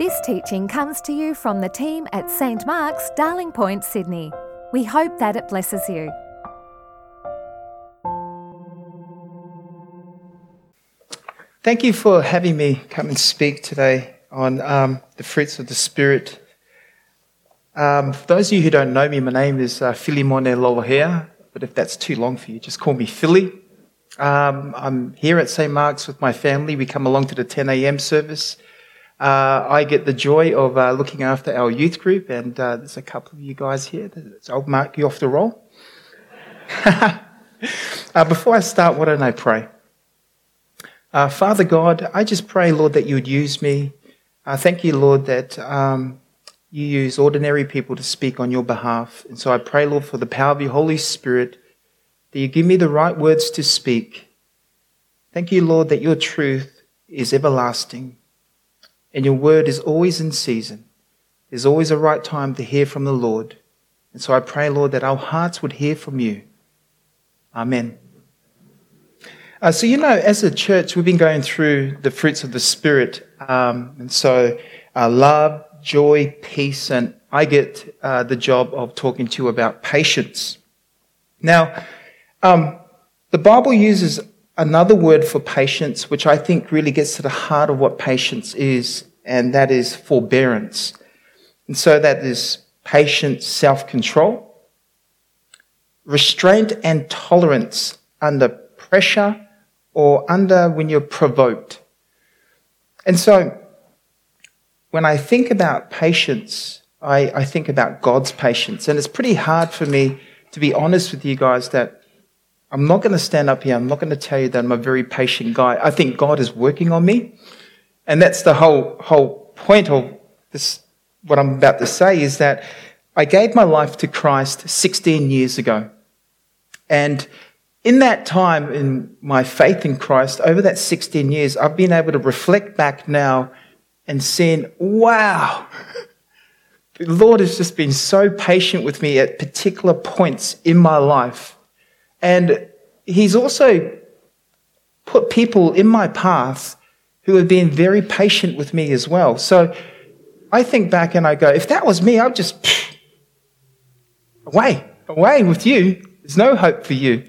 This teaching comes to you from the team at St Mark's, Darling Point, Sydney. We hope that it blesses you. Thank you for having me come and speak today on um, the fruits of the Spirit. Um, for those of you who don't know me, my name is uh, Philemone Lolohea, but if that's too long for you, just call me Philly. Um, I'm here at St. Mark's with my family. We come along to the 10 a.m. service. Uh, I get the joy of uh, looking after our youth group, and uh, there's a couple of you guys here. I'll mark you off the roll. Uh, before I start, why don't I pray? Uh, Father God, I just pray, Lord, that you would use me. Uh, thank you, Lord, that um, you use ordinary people to speak on your behalf. And so I pray, Lord, for the power of your Holy Spirit, that you give me the right words to speak. Thank you, Lord, that your truth is everlasting and your word is always in season. There's always a right time to hear from the Lord. And so I pray, Lord, that our hearts would hear from you. Amen. Uh, so, you know, as a church, we've been going through the fruits of the Spirit. Um, and so, uh, love, joy, peace, and I get uh, the job of talking to you about patience. Now, um, the Bible uses another word for patience, which I think really gets to the heart of what patience is, and that is forbearance. And so that is patience, self control, restraint, and tolerance under pressure or under when you're provoked. And so when I think about patience, I, I think about God's patience. And it's pretty hard for me to be honest with you guys that I'm not going to stand up here. I'm not going to tell you that I'm a very patient guy. I think God is working on me. And that's the whole, whole point of this, what I'm about to say is that I gave my life to Christ 16 years ago. And in that time, in my faith in Christ, over that 16 years, I've been able to reflect back now and seeing, wow, the Lord has just been so patient with me at particular points in my life. And he's also put people in my path who have been very patient with me as well. So I think back and I go, if that was me, I'd just away, away with you. There's no hope for you.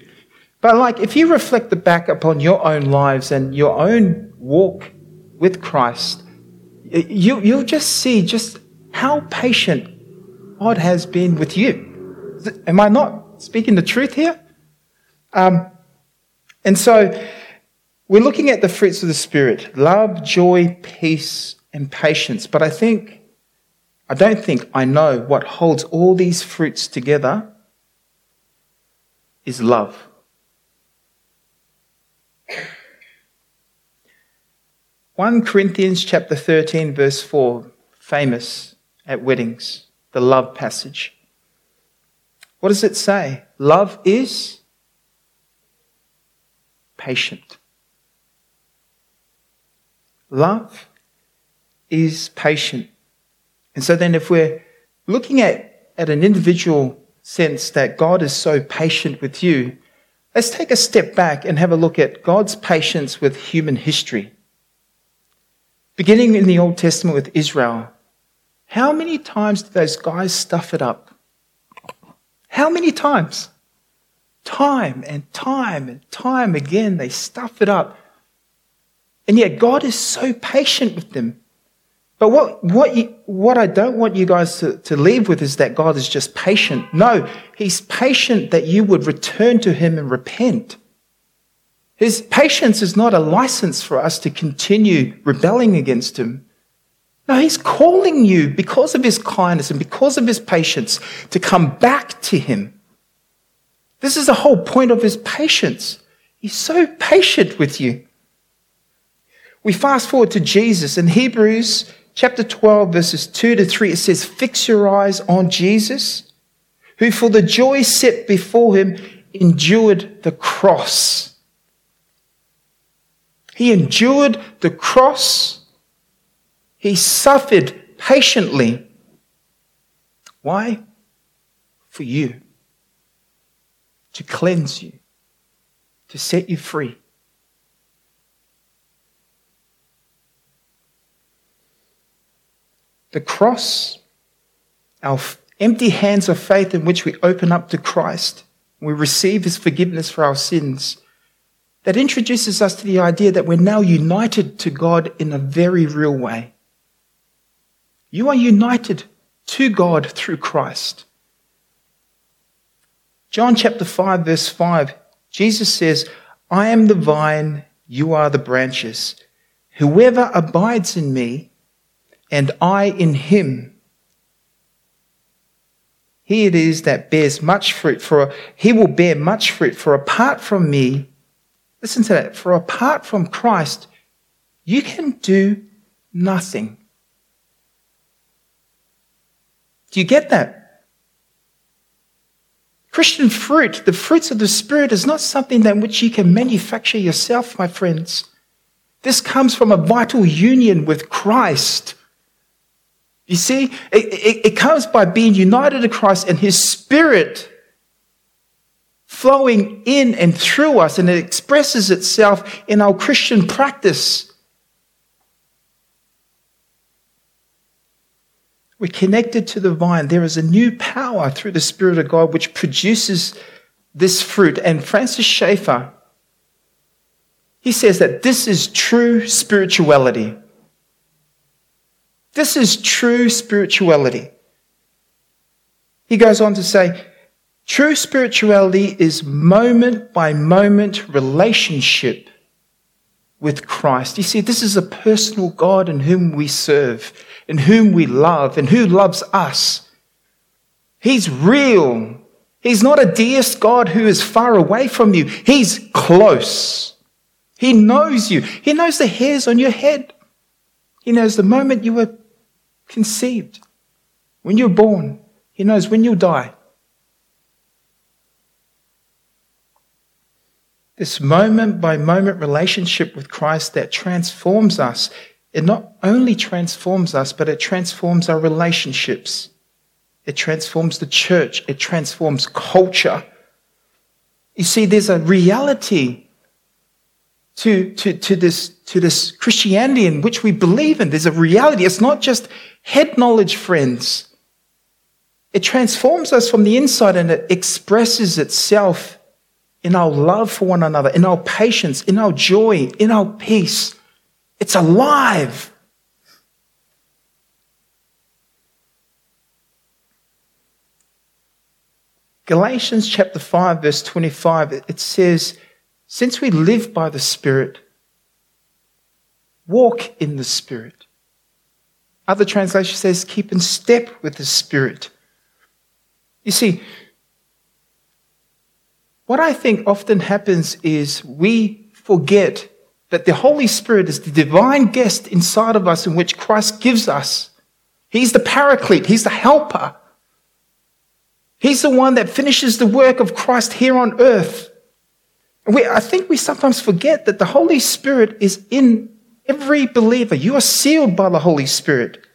But like, if you reflect the back upon your own lives and your own walk with Christ, you, you'll just see just how patient God has been with you. Am I not speaking the truth here? Um, and so we're looking at the fruits of the Spirit love, joy, peace, and patience. But I think, I don't think I know what holds all these fruits together is love. One Corinthians chapter 13 verse 4, famous at weddings, the love passage. What does it say? Love is patient. Love is patient. And so then, if we're looking at, at an individual sense that God is so patient with you, let's take a step back and have a look at God's patience with human history. Beginning in the Old Testament with Israel, how many times did those guys stuff it up? How many times? Time and time and time again, they stuff it up. And yet, God is so patient with them. But what, what, you, what I don't want you guys to, to leave with is that God is just patient. No, He's patient that you would return to Him and repent. His patience is not a license for us to continue rebelling against Him. No, He's calling you because of His kindness and because of His patience to come back to Him. This is the whole point of his patience. He's so patient with you. We fast forward to Jesus in Hebrews chapter 12, verses 2 to 3. It says, Fix your eyes on Jesus, who for the joy set before him endured the cross. He endured the cross. He suffered patiently. Why? For you to cleanse you, to set you free. the cross, our empty hands of faith in which we open up to Christ, we receive his forgiveness for our sins, that introduces us to the idea that we're now united to God in a very real way. You are united to God through Christ. John chapter 5, verse 5, Jesus says, I am the vine, you are the branches. Whoever abides in me, and I in him, he it is that bears much fruit, for he will bear much fruit, for apart from me, listen to that, for apart from Christ, you can do nothing. Do you get that? Christian fruit, the fruits of the Spirit, is not something that which you can manufacture yourself, my friends. This comes from a vital union with Christ. You see, it, it, it, comes by being united to Christ and His Spirit flowing in and through us, and it expresses itself in our Christian practice. We're connected to the vine. There is a new power through the Spirit of God which produces this fruit. And Francis Schaeffer, he says that this is true spirituality. This is true spirituality. He goes on to say, true spirituality is moment by moment relationship with Christ. You see, this is a personal God in whom we serve in whom we love and who loves us. He's real. He's not a deist God who is far away from you. He's close. He knows you. He knows the hairs on your head. He knows the moment you were conceived, when you're born. He knows when you'll die. This moment by moment relationship with Christ that transforms us it not only transforms us, but it transforms our relationships. It transforms the church. It transforms culture. You see, there's a reality to, to, to, this, to this Christianity in which we believe in. There's a reality. It's not just head knowledge, friends. It transforms us from the inside and it expresses itself in our love for one another, in our patience, in our joy, in our peace. It's alive. Galatians chapter 5, verse 25, it says, Since we live by the Spirit, walk in the Spirit. Other translation says, keep in step with the Spirit. You see, what I think often happens is we forget that the Holy Spirit is the divine guest inside of us in which Christ gives us. He's the paraclete, He's the helper. He's the one that finishes the work of Christ here on earth. We, I think we sometimes forget that the Holy Spirit is in every believer. You are sealed by the Holy Spirit.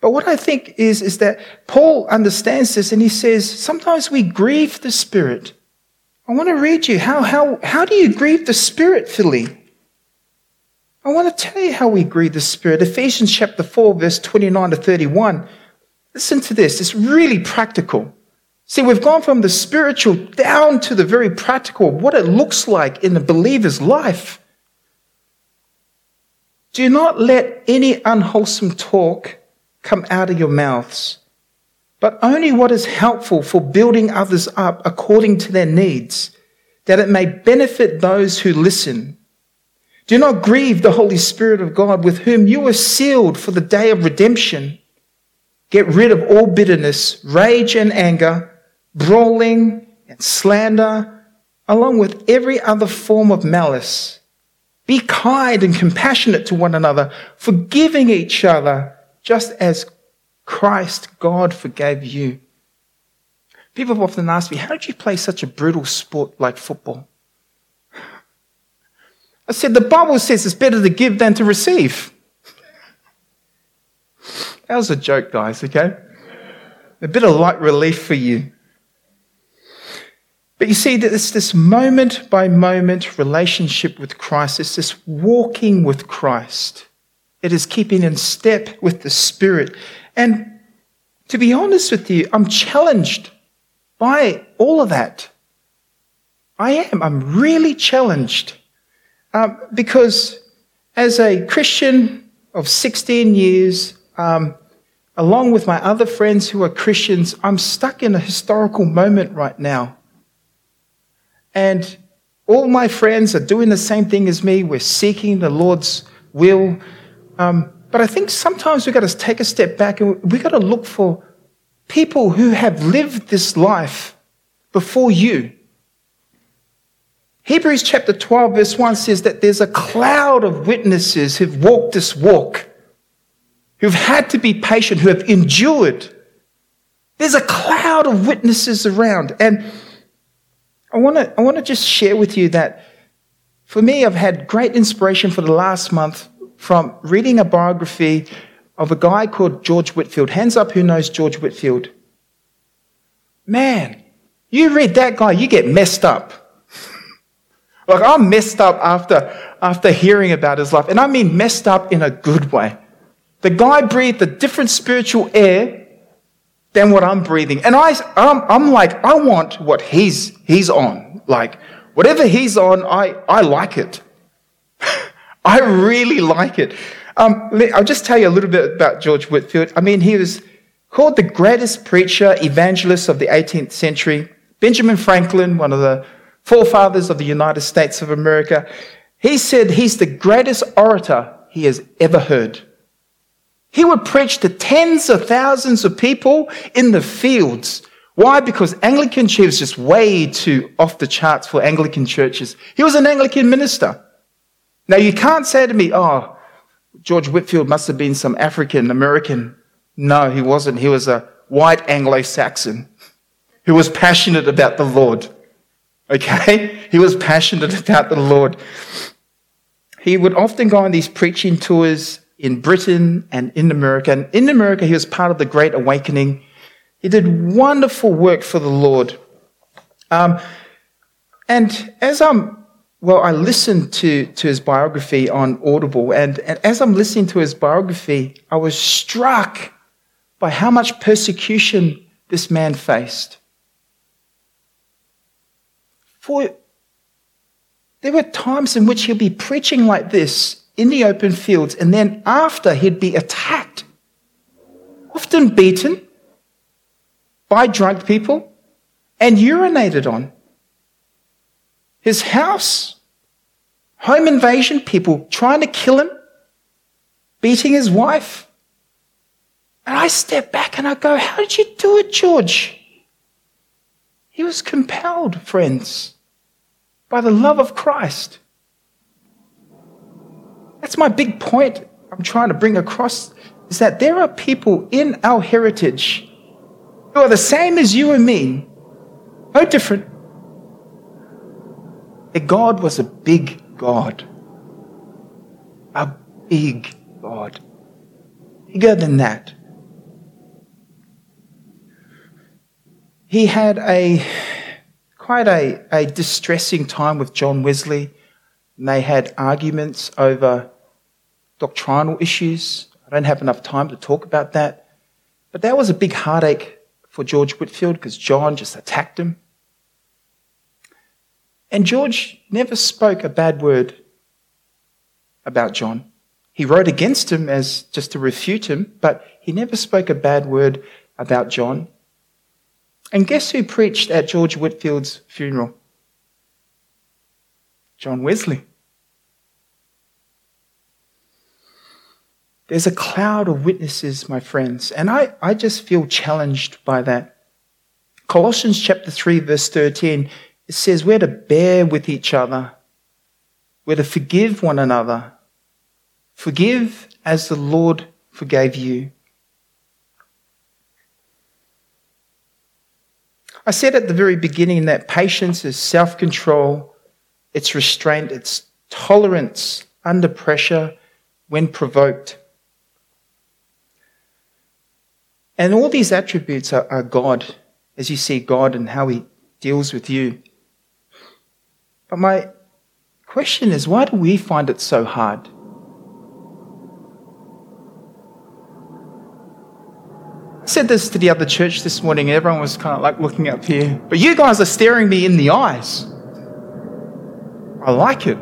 But what I think is, is that Paul understands this and he says, sometimes we grieve the Spirit. I want to read you. How, how, how do you grieve the Spirit, Philly? I want to tell you how we grieve the Spirit. Ephesians chapter 4, verse 29 to 31. Listen to this. It's really practical. See, we've gone from the spiritual down to the very practical, what it looks like in a believer's life. Do not let any unwholesome talk come out of your mouths, but only what is helpful for building others up according to their needs, that it may benefit those who listen. Do not grieve the Holy Spirit of God with whom you are sealed for the day of redemption. Get rid of all bitterness, rage and anger, brawling and slander, along with every other form of malice. Be kind and compassionate to one another, forgiving each other, just as Christ, God, forgave you. People often asked me, how did you play such a brutal sport like football? I said, the Bible says it's better to give than to receive. That was a joke, guys, okay? A bit of light relief for you. But you see, that it's this moment by moment relationship with Christ. It's this walking with Christ. It is keeping in step with the Spirit. And to be honest with you, I'm challenged by all of that. I am. I'm really challenged. Um, because as a Christian of 16 years, um, along with my other friends who are Christians, I'm stuck in a historical moment right now. And all my friends are doing the same thing as me. We're seeking the Lord's will. Um, but I think sometimes we've got to take a step back and we've got to look for people who have lived this life before you. Hebrews chapter 12, verse 1 says that there's a cloud of witnesses who've walked this walk, who've had to be patient, who have endured. There's a cloud of witnesses around. And I want to I want to just share with you that for me, I've had great inspiration for the last month from reading a biography of a guy called George Whitefield. Hands up who knows George Whitefield. Man, you read that guy, you get messed up. Like I'm messed up after, after hearing about his life. And I mean messed up in a good way. The guy breathed a different spiritual air than what I'm breathing. And I, I'm, I'm like, I want what he's, he's on. Like, whatever he's on, I, I like it. I really like it. Um, I'll just tell you a little bit about George Whitefield. I mean, he was called the greatest preacher, evangelist of the 18th century. Benjamin Franklin, one of the forefathers of the United States of America, he said he's the greatest orator he has ever heard. He would preach to tens of thousands of people in the fields. Why? Because Anglican church was just way too off the charts for Anglican churches. He was an Anglican minister. Now you can't say to me, oh, George Whitefield must have been some African American. No, he wasn't. He was a white Anglo Saxon who was passionate about the Lord. Okay? He was passionate about the Lord. He would often go on these preaching tours in Britain and in America. And in America, he was part of the Great Awakening. He did wonderful work for the Lord. Um, and as I'm, well, I listened to, to his biography on Audible, and, and as I'm listening to his biography, I was struck by how much persecution this man faced. For there were times in which he'd be preaching like this in the open fields, and then after he'd be attacked, often beaten by drunk people, and urinated on. His house, home invasion, people trying to kill him, beating his wife. And I step back and I go, How did you do it, George? He was compelled, friends by the love of Christ. That's my big point I'm trying to bring across is that there are people in our heritage who are the same as you and me, no different. That God was a big God. A big God. Bigger than that. He had a quite a, a distressing time with John Wesley. And they had arguments over doctrinal issues. I don't have enough time to talk about that. But that was a big heartache for George Whitefield because John just attacked him. And George never spoke a bad word about John. He wrote against him as just to refute him, but he never spoke a bad word about John. And guess who preached at George Whitefield's funeral? John Wesley. There's a cloud of witnesses, my friends, and I, I just feel challenged by that. Colossians chapter 3, verse 13, it says we're to bear with each other, we're to forgive one another. Forgive as the Lord forgave you. I said at the very beginning that patience is self control, it's restraint, it's tolerance under pressure when provoked. And all these attributes are, are, God, as you see God and how He deals with you. But my question is why do we find it so hard? I said this to the other church this morning, and everyone was kind of like looking up here. But you guys are staring me in the eyes. I like it.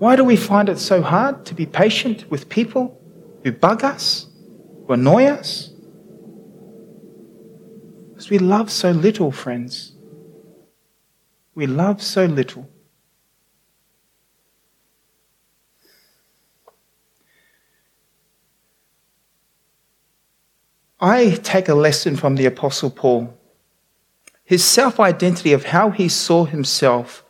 Why do we find it so hard to be patient with people who bug us, who annoy us? We love so little, friends. We love so little. I take a lesson from the Apostle Paul. His self identity of how he saw himself,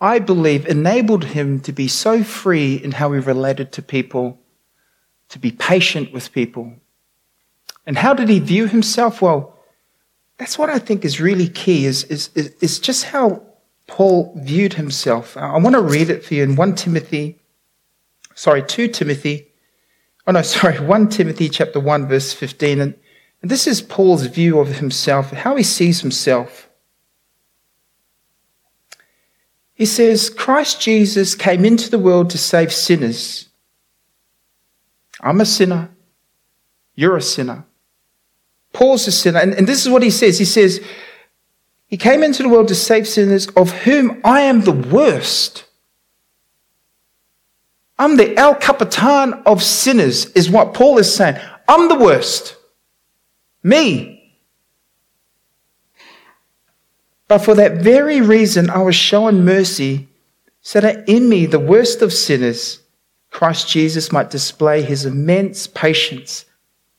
I believe, enabled him to be so free in how he related to people, to be patient with people. And how did he view himself? Well, that's what I think is really key, is, is, is just how Paul viewed himself. I want to read it for you in 1 Timothy, sorry, 2 Timothy Oh no, sorry, 1 Timothy chapter 1 verse 15. And, and this is Paul's view of himself, how he sees himself. He says, Christ Jesus came into the world to save sinners. I'm a sinner. You're a sinner. Paul's a sinner. And, and this is what he says. He says, He came into the world to save sinners, of whom I am the worst. I'm the El Capitan of sinners, is what Paul is saying. I'm the worst. Me. But for that very reason, I was shown mercy so that in me, the worst of sinners, Christ Jesus might display his immense patience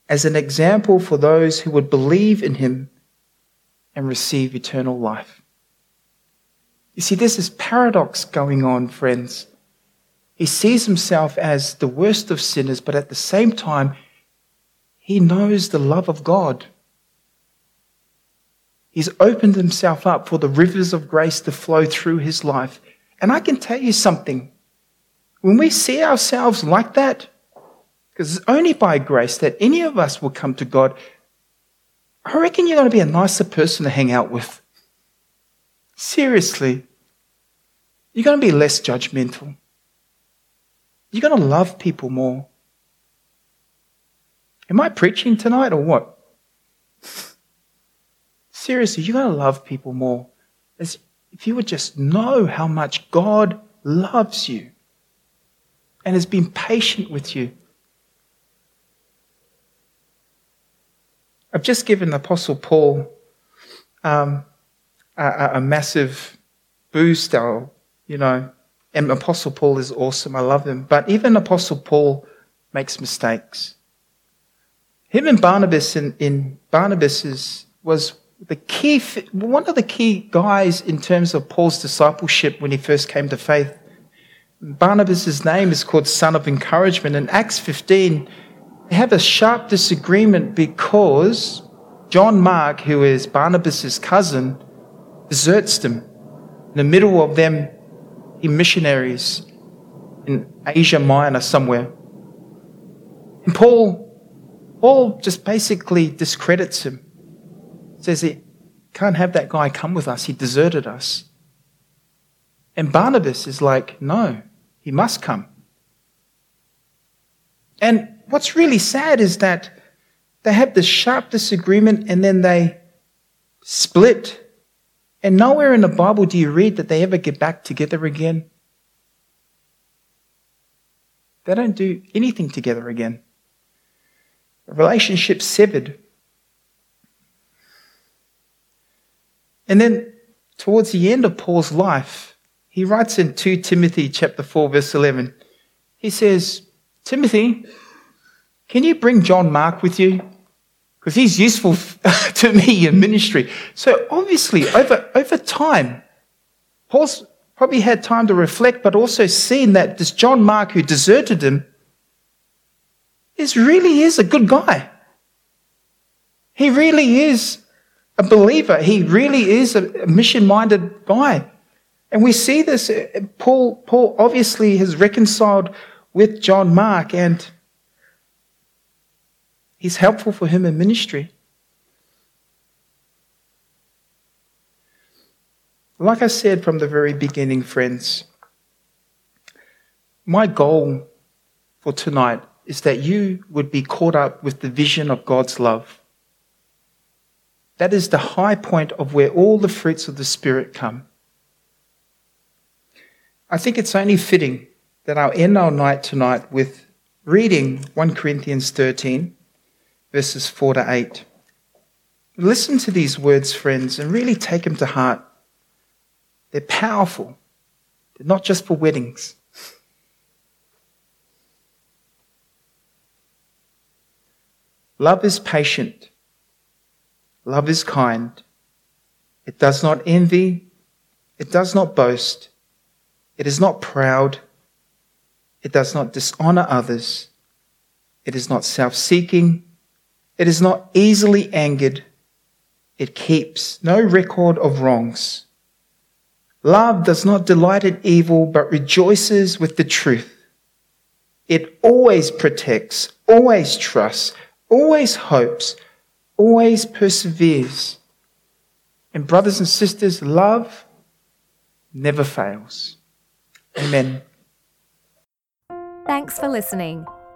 as an example for those who would believe in him and receive eternal life. You see, there's this paradox going on, friends. He sees himself as the worst of sinners, but at the same time, he knows the love of God. He's opened himself up for the rivers of grace to flow through his life. And I can tell you something. When we see ourselves like that, because it's only by grace that any of us will come to God, I reckon you're going to be a nicer person to hang out with. Seriously. You're going to be less judgmental. You're going to love people more. Am I preaching tonight or what? Seriously, you're going to love people more. As if you would just know how much God loves you and has been patient with you. I've just given Apostle Paul um, a, a, massive boost, or, you know, and Apostle Paul is awesome. I love him. But even Apostle Paul makes mistakes. Him and Barnabas in, in Barnabas's was the key, one of the key guys in terms of Paul's discipleship when he first came to faith. Barnabas' name is called Son of Encouragement. In Acts 15, they have a sharp disagreement because John Mark, who is Barnabas' cousin, deserts them. In the middle of them missionaries in Asia Minor somewhere. And Paul, Paul just basically discredits him. Says he can't have that guy come with us. He deserted us. And Barnabas is like, no, he must come. And what's really sad is that they have this sharp disagreement and then they split and nowhere in the Bible do you read that they ever get back together again. They don't do anything together again. The relationship severed. And then towards the end of Paul's life, he writes in 2 Timothy chapter 4 verse 11. He says, "Timothy, can you bring John Mark with you? because he's useful to me in ministry. So obviously, over, over time, Paul's probably had time to reflect, but also seen that this John Mark who deserted him is really is a good guy. He really is a believer. He really is a mission-minded guy. And we see this. Uh, Paul, Paul obviously has reconciled with John Mark and He's helpful for him in ministry. Like I said from the very beginning, friends, my goal for tonight is that you would be caught up with the vision of God's love. That is the high point of where all the fruits of the Spirit come. I think it's only fitting that I'll end our night tonight with reading 1 Corinthians 13, verses 4 to 8. Listen to these words, friends, and really take them to heart. They're powerful. They're not just for weddings. Love is patient. Love is kind. It does not envy. It does not boast. It is not proud. It does not dishonor others. It is not self seeking. It is not easily angered. It keeps no record of wrongs. Love does not delight in evil, but rejoices with the truth. It always protects, always trusts, always hopes, always perseveres. And, brothers and sisters, love never fails. Amen. Thanks for listening.